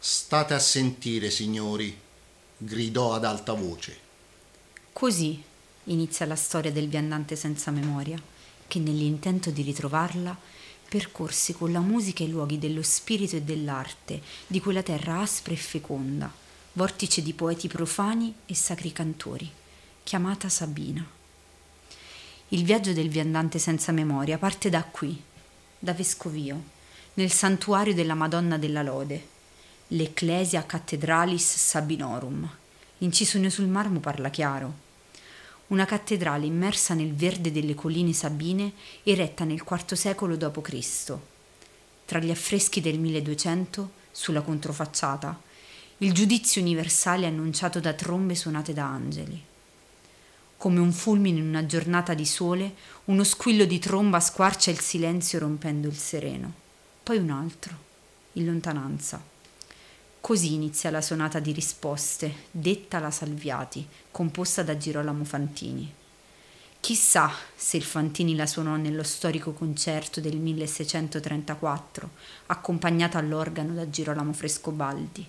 State a sentire, signori, gridò ad alta voce. Così inizia la storia del viandante senza memoria, che nell'intento di ritrovarla percorsi con la musica i luoghi dello spirito e dell'arte, di quella terra aspra e feconda, vortice di poeti profani e sacri cantori, chiamata Sabina. Il viaggio del viandante senza memoria parte da qui, da Vescovio, nel santuario della Madonna della Lode, l'Ecclesia Cathedralis Sabinorum. L'incisione sul marmo parla chiaro. Una cattedrale immersa nel verde delle colline sabine, eretta nel IV secolo d.C. Tra gli affreschi del 1200, sulla controfacciata, il giudizio universale annunciato da trombe suonate da angeli. Come un fulmine in una giornata di sole, uno squillo di tromba squarcia il silenzio rompendo il sereno. Poi un altro, in lontananza Così inizia la sonata di risposte, detta la Salviati, composta da Girolamo Fantini. Chissà se il Fantini la suonò nello storico concerto del 1634, accompagnata all'organo da Girolamo Frescobaldi.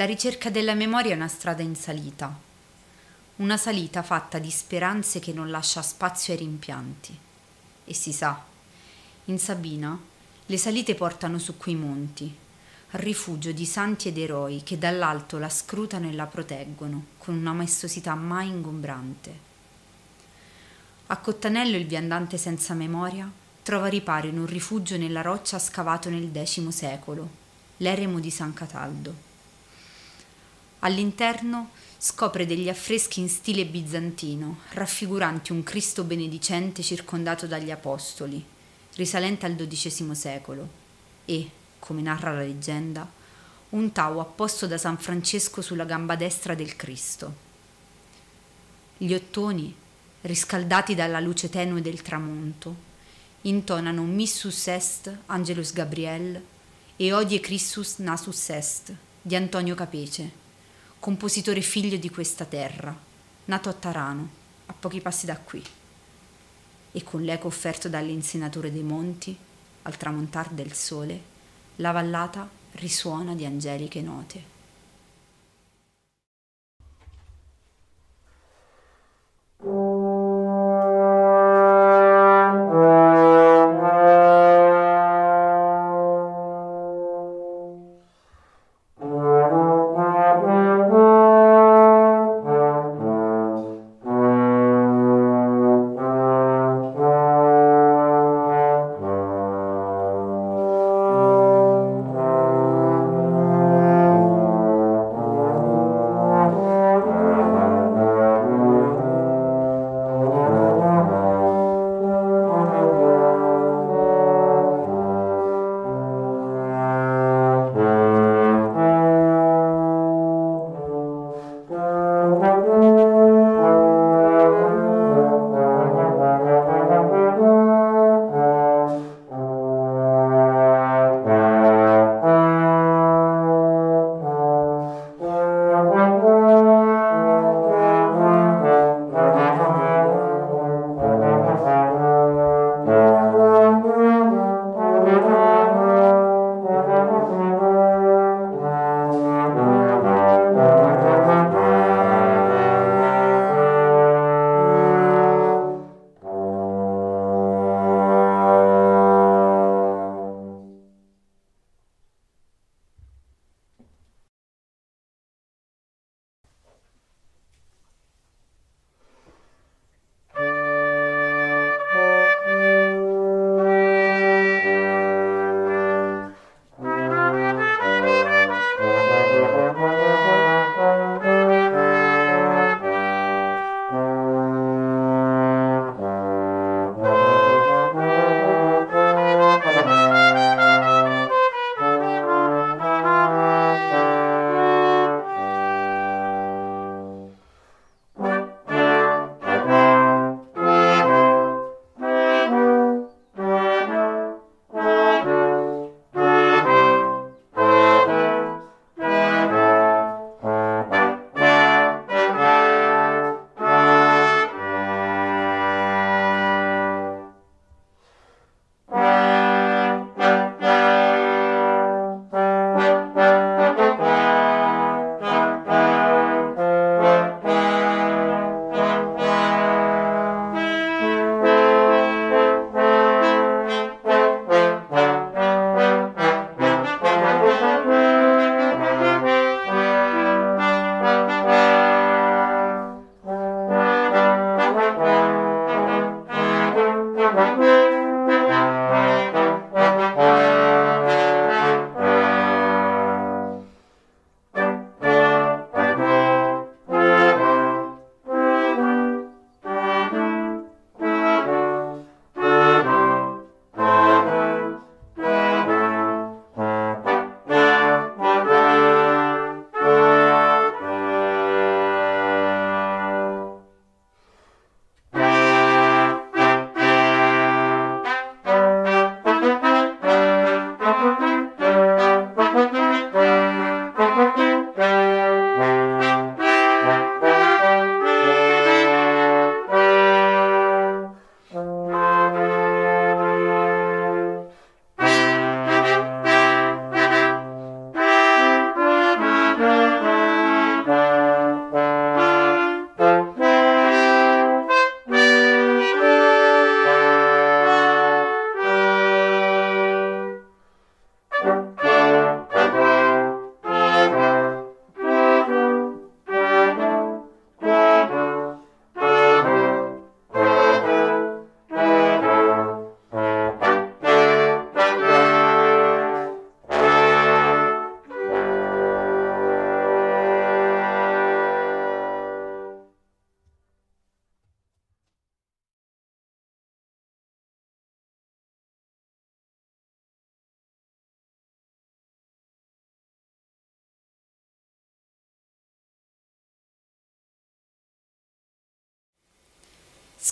La ricerca della memoria è una strada in salita, una salita fatta di speranze che non lascia spazio ai rimpianti. E si sa, in Sabina le salite portano su quei monti, rifugio di santi ed eroi che dall'alto la scrutano e la proteggono con una maestosità mai ingombrante. A Cottanello il viandante senza memoria trova riparo in un rifugio nella roccia scavato nel X secolo, l'eremo di San Cataldo. All'interno scopre degli affreschi in stile bizantino, raffiguranti un Cristo benedicente circondato dagli apostoli, risalente al XII secolo, e, come narra la leggenda, un tau apposto da San Francesco sulla gamba destra del Cristo. Gli ottoni, riscaldati dalla luce tenue del tramonto, intonano Missus est Angelus Gabriel e Odie Christus nasus est di Antonio Capece, compositore figlio di questa terra, nato a Tarano, a pochi passi da qui. E con l'eco offerto dall'insenatore dei monti, al tramontar del sole, la vallata risuona di angeliche note.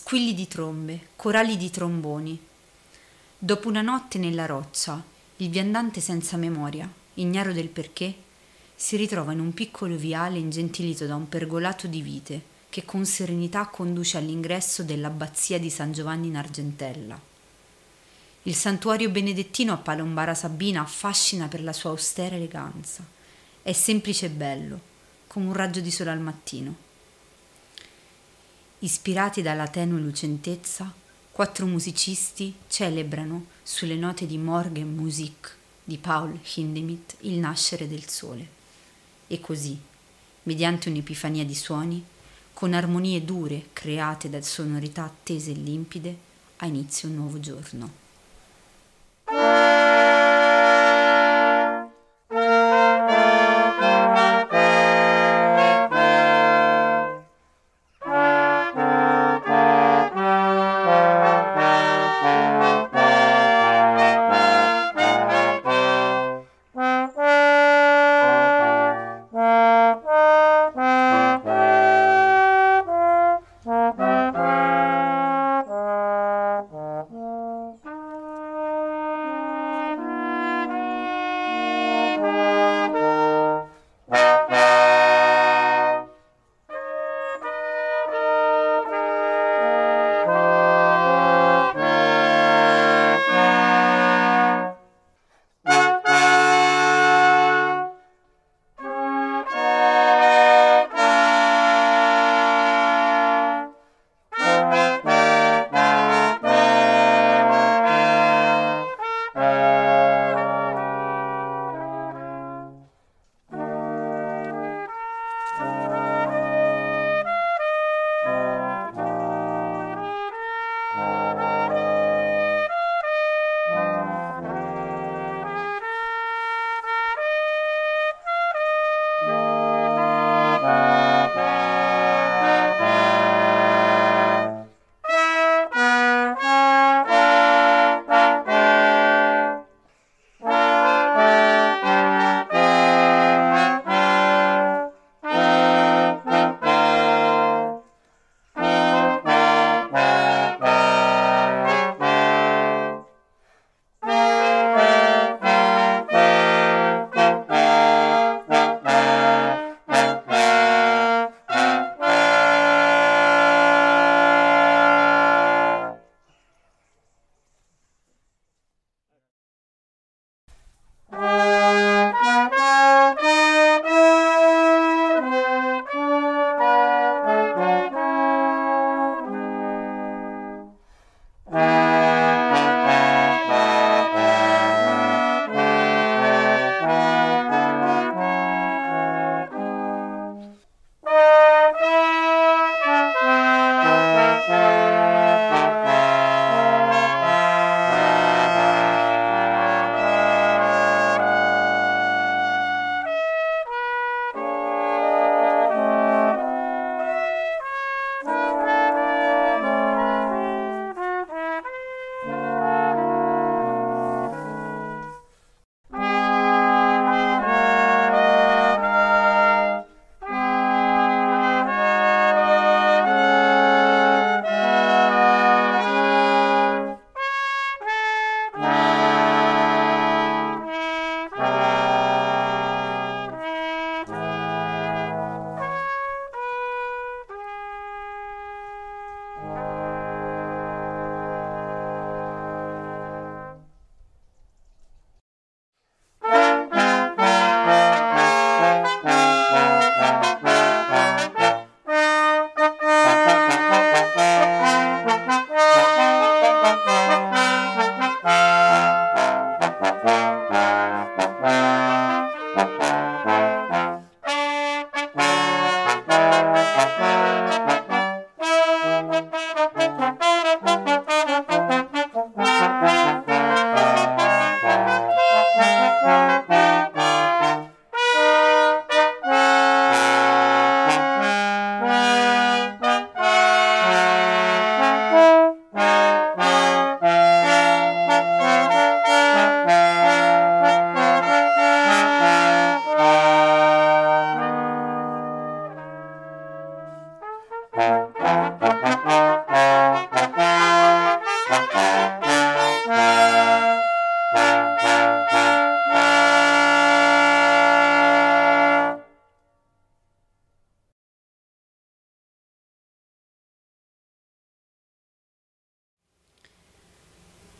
Squilli di trombe, corali di tromboni. Dopo una notte nella roccia, il viandante senza memoria, ignaro del perché, si ritrova in un piccolo viale ingentilito da un pergolato di vite che con serenità conduce all'ingresso dell'abbazia di San Giovanni in Argentella. Il santuario benedettino a Palombara Sabina affascina per la sua austera eleganza. È semplice e bello, come un raggio di sole al mattino. Ispirati dalla tenue lucentezza, quattro musicisti celebrano sulle note di Morgen Musik di Paul Hindemith il nascere del sole. E così, mediante un'epifania di suoni, con armonie dure create da sonorità attese e limpide, ha inizio un nuovo giorno.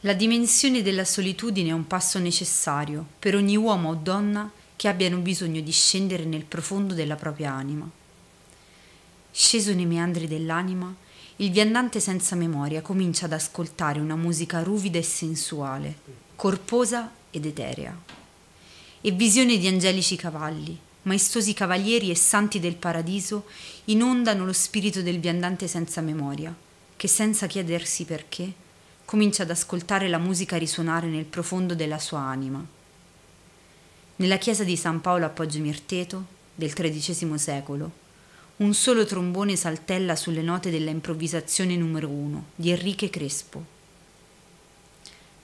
La dimensione della solitudine è un passo necessario per ogni uomo o donna che abbiano bisogno di scendere nel profondo della propria anima. Sceso nei meandri dell'anima, il viandante senza memoria comincia ad ascoltare una musica ruvida e sensuale, corposa ed eterea. E visione di angelici cavalli, maestosi cavalieri e santi del paradiso inondano lo spirito del viandante senza memoria, che senza chiedersi perché comincia ad ascoltare la musica risuonare nel profondo della sua anima. Nella chiesa di San Paolo a Poggio Mirteto, del XIII secolo, un solo trombone saltella sulle note della improvvisazione numero uno di Enrique Crespo.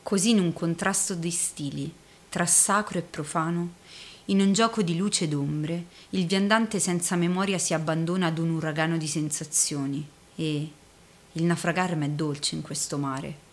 Così in un contrasto di stili, tra sacro e profano, in un gioco di luce ed ombre, il viandante senza memoria si abbandona ad un uragano di sensazioni e il naufragare m'è dolce in questo mare.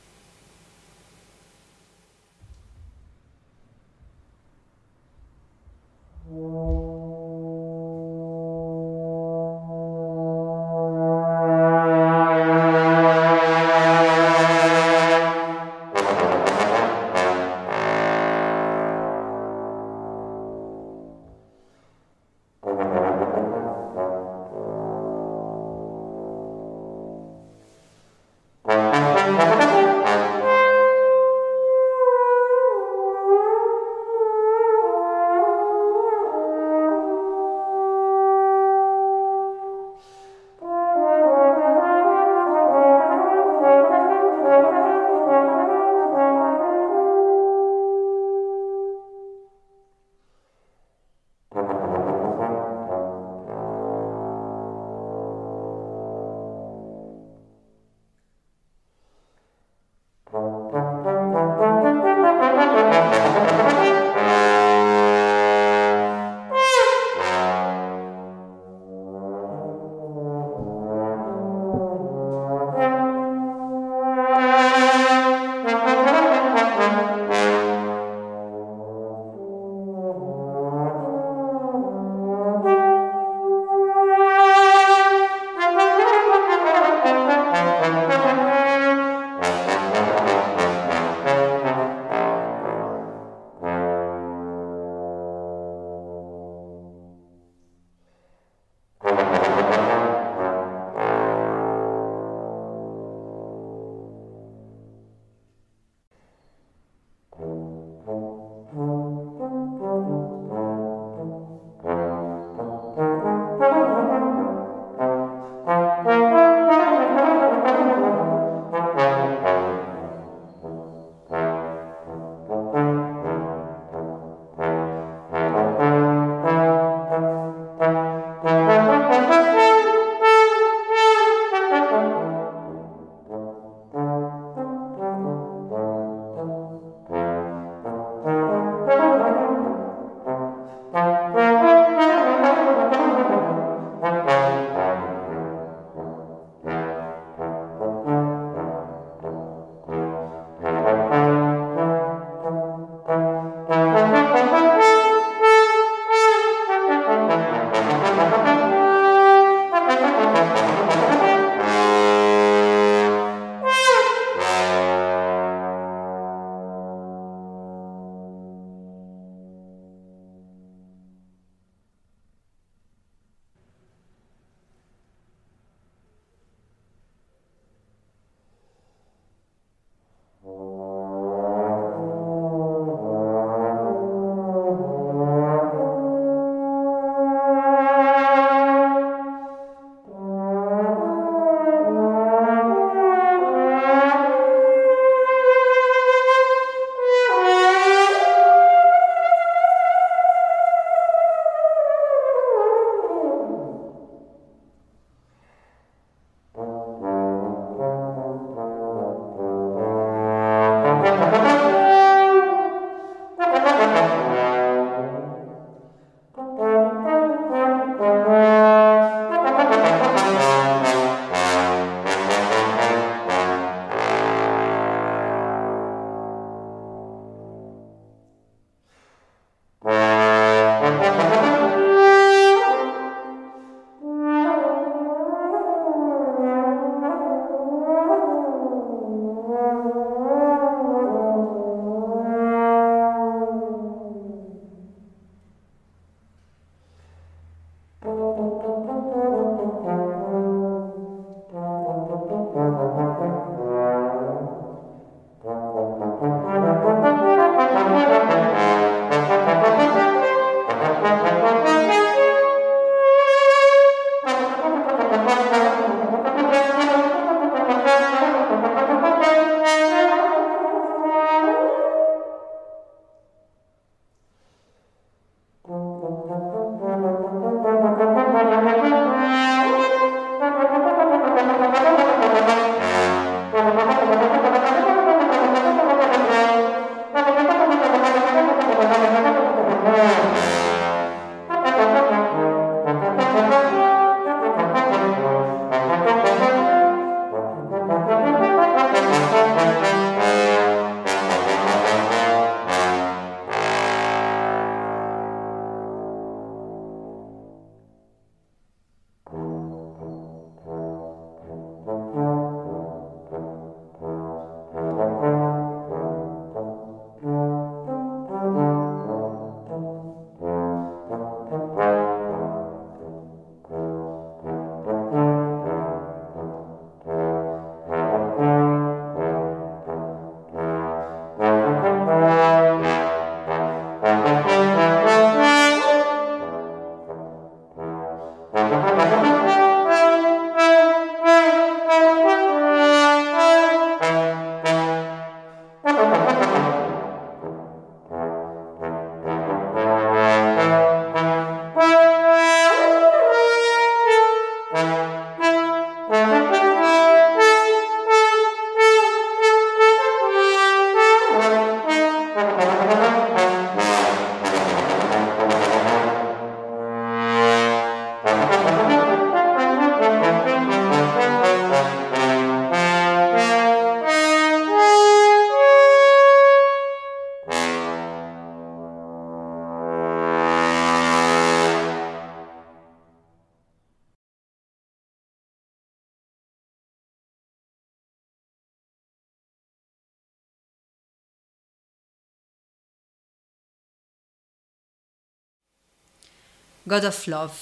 God of love,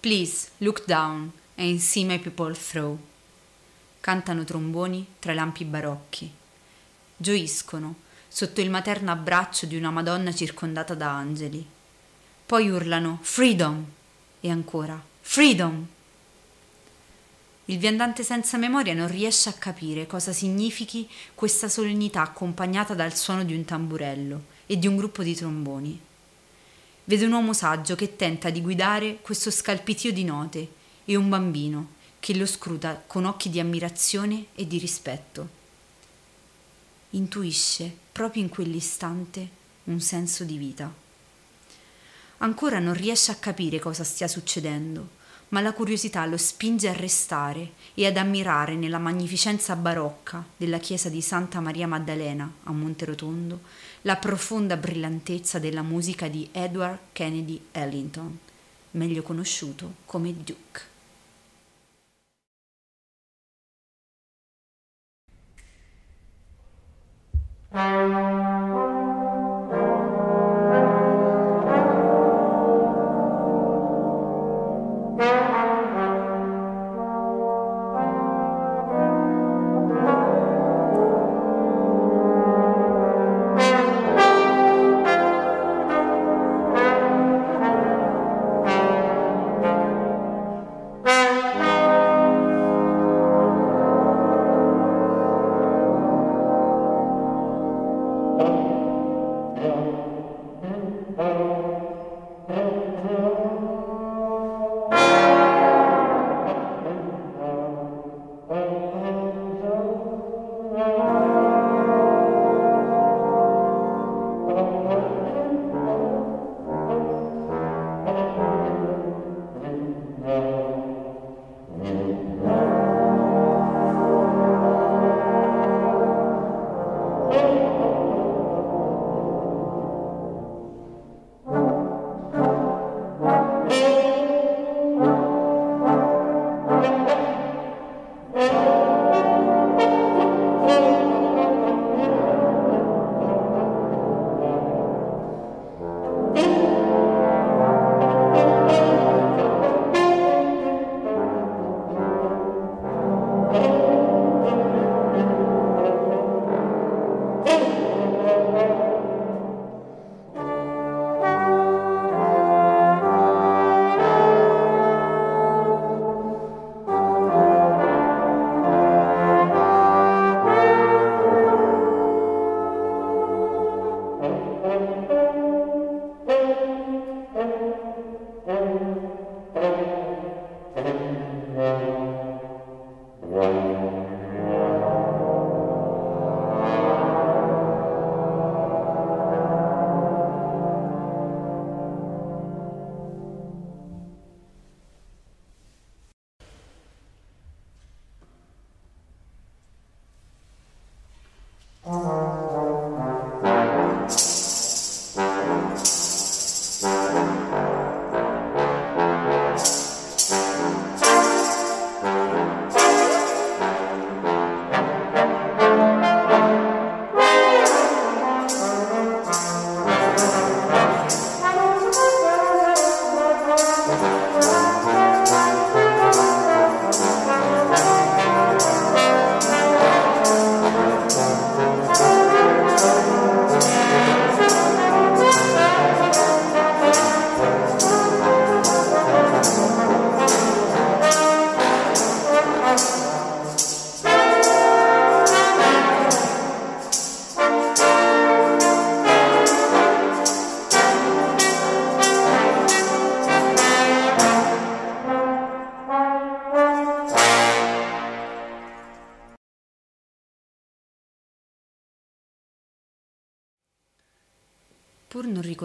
please look down and see my people through. Cantano tromboni tra lampi barocchi. Gioiscono sotto il materno abbraccio di una Madonna circondata da angeli. Poi urlano Freedom! E ancora Freedom! Il viandante senza memoria non riesce a capire cosa significhi questa solennità accompagnata dal suono di un tamburello e di un gruppo di tromboni. Vede un uomo saggio che tenta di guidare questo scalpitio di note e un bambino che lo scruta con occhi di ammirazione e di rispetto. Intuisce proprio in quell'istante un senso di vita. Ancora non riesce a capire cosa stia succedendo ma la curiosità lo spinge a restare e ad ammirare nella magnificenza barocca della chiesa di Santa Maria Maddalena a Monterotondo la profonda brillantezza della musica di Edward Kennedy Ellington, meglio conosciuto come Duke. Pur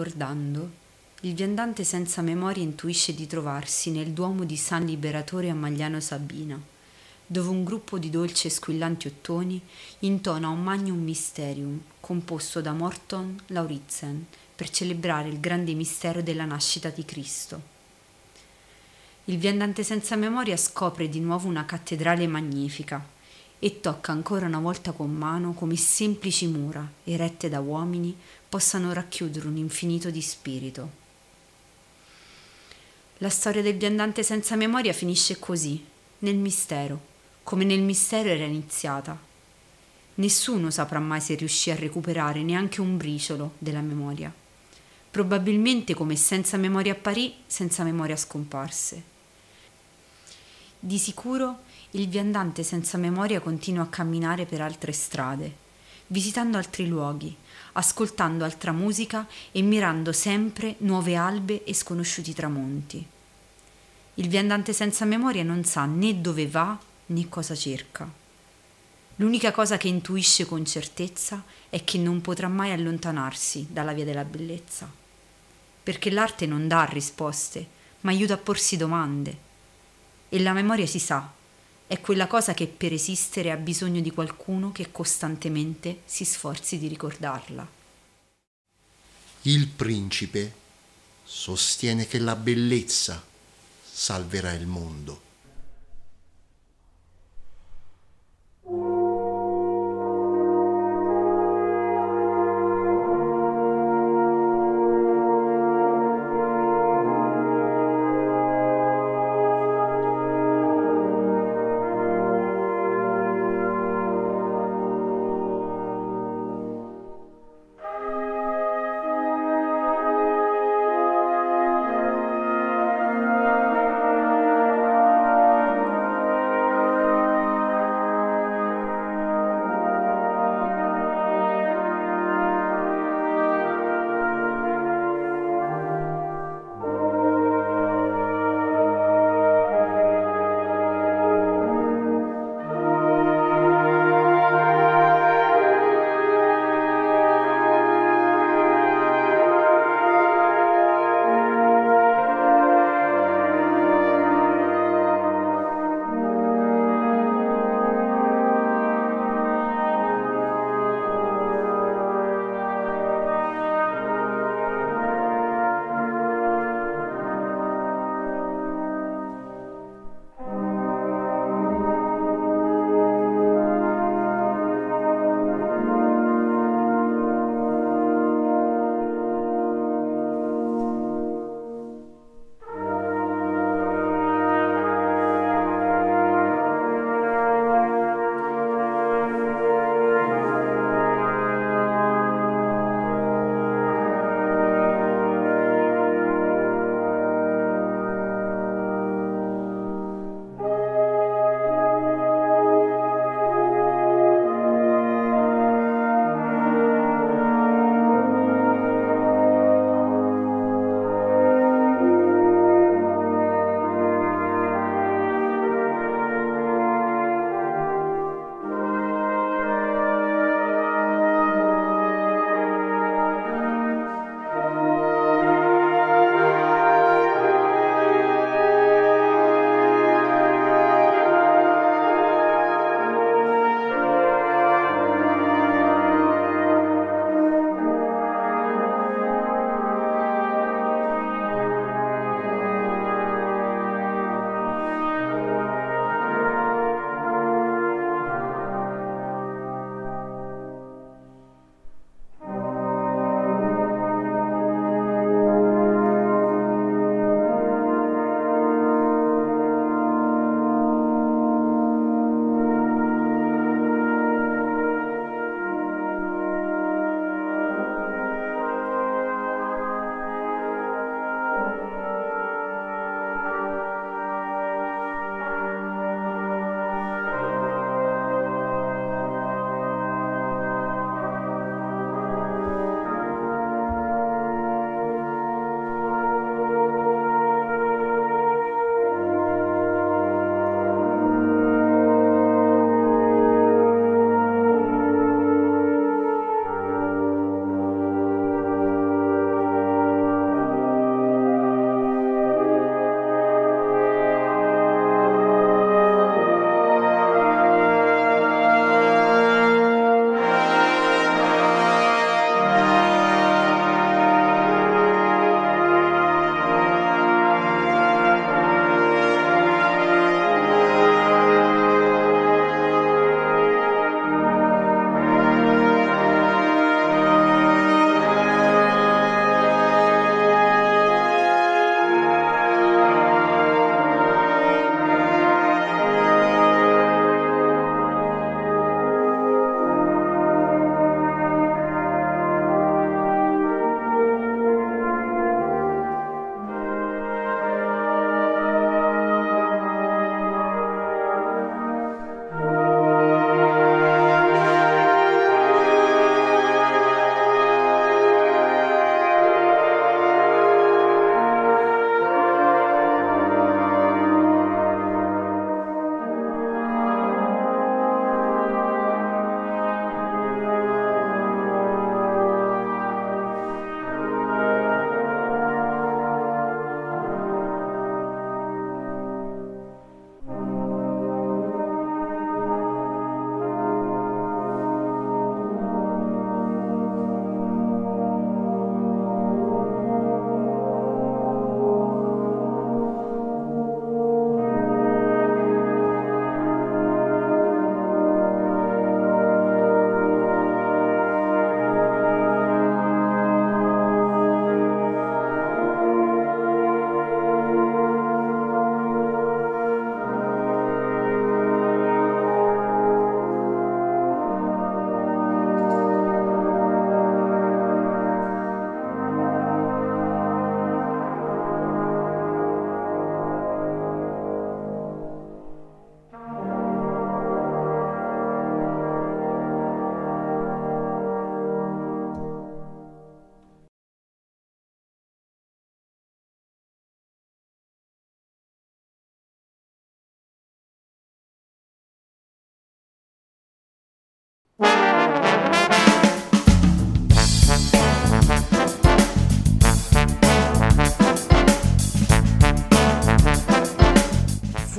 ricordando, il viandante senza memoria intuisce di trovarsi nel duomo di San Liberatore a Magliano Sabina, dove un gruppo di dolci e squillanti ottoni intona un magnum mysterium composto da Morton Lauritzen per celebrare il grande mistero della nascita di Cristo. Il viandante senza memoria scopre di nuovo una cattedrale magnifica e tocca ancora una volta con mano come semplici mura, erette da uomini, possano racchiudere un infinito di spirito. La storia del viandante senza memoria finisce così, nel mistero, come nel mistero era iniziata. Nessuno saprà mai se riuscì a recuperare neanche un briciolo della memoria. Probabilmente come senza memoria apparì, senza memoria scomparse. Di sicuro il viandante senza memoria continua a camminare per altre strade, visitando altri luoghi, ascoltando altra musica e mirando sempre nuove albe e sconosciuti tramonti. Il viandante senza memoria non sa né dove va né cosa cerca. L'unica cosa che intuisce con certezza è che non potrà mai allontanarsi dalla via della bellezza, perché l'arte non dà risposte, ma aiuta a porsi domande. E la memoria si sa, è quella cosa che per esistere ha bisogno di qualcuno che costantemente si sforzi di ricordarla. Il principe sostiene che la bellezza salverà il mondo.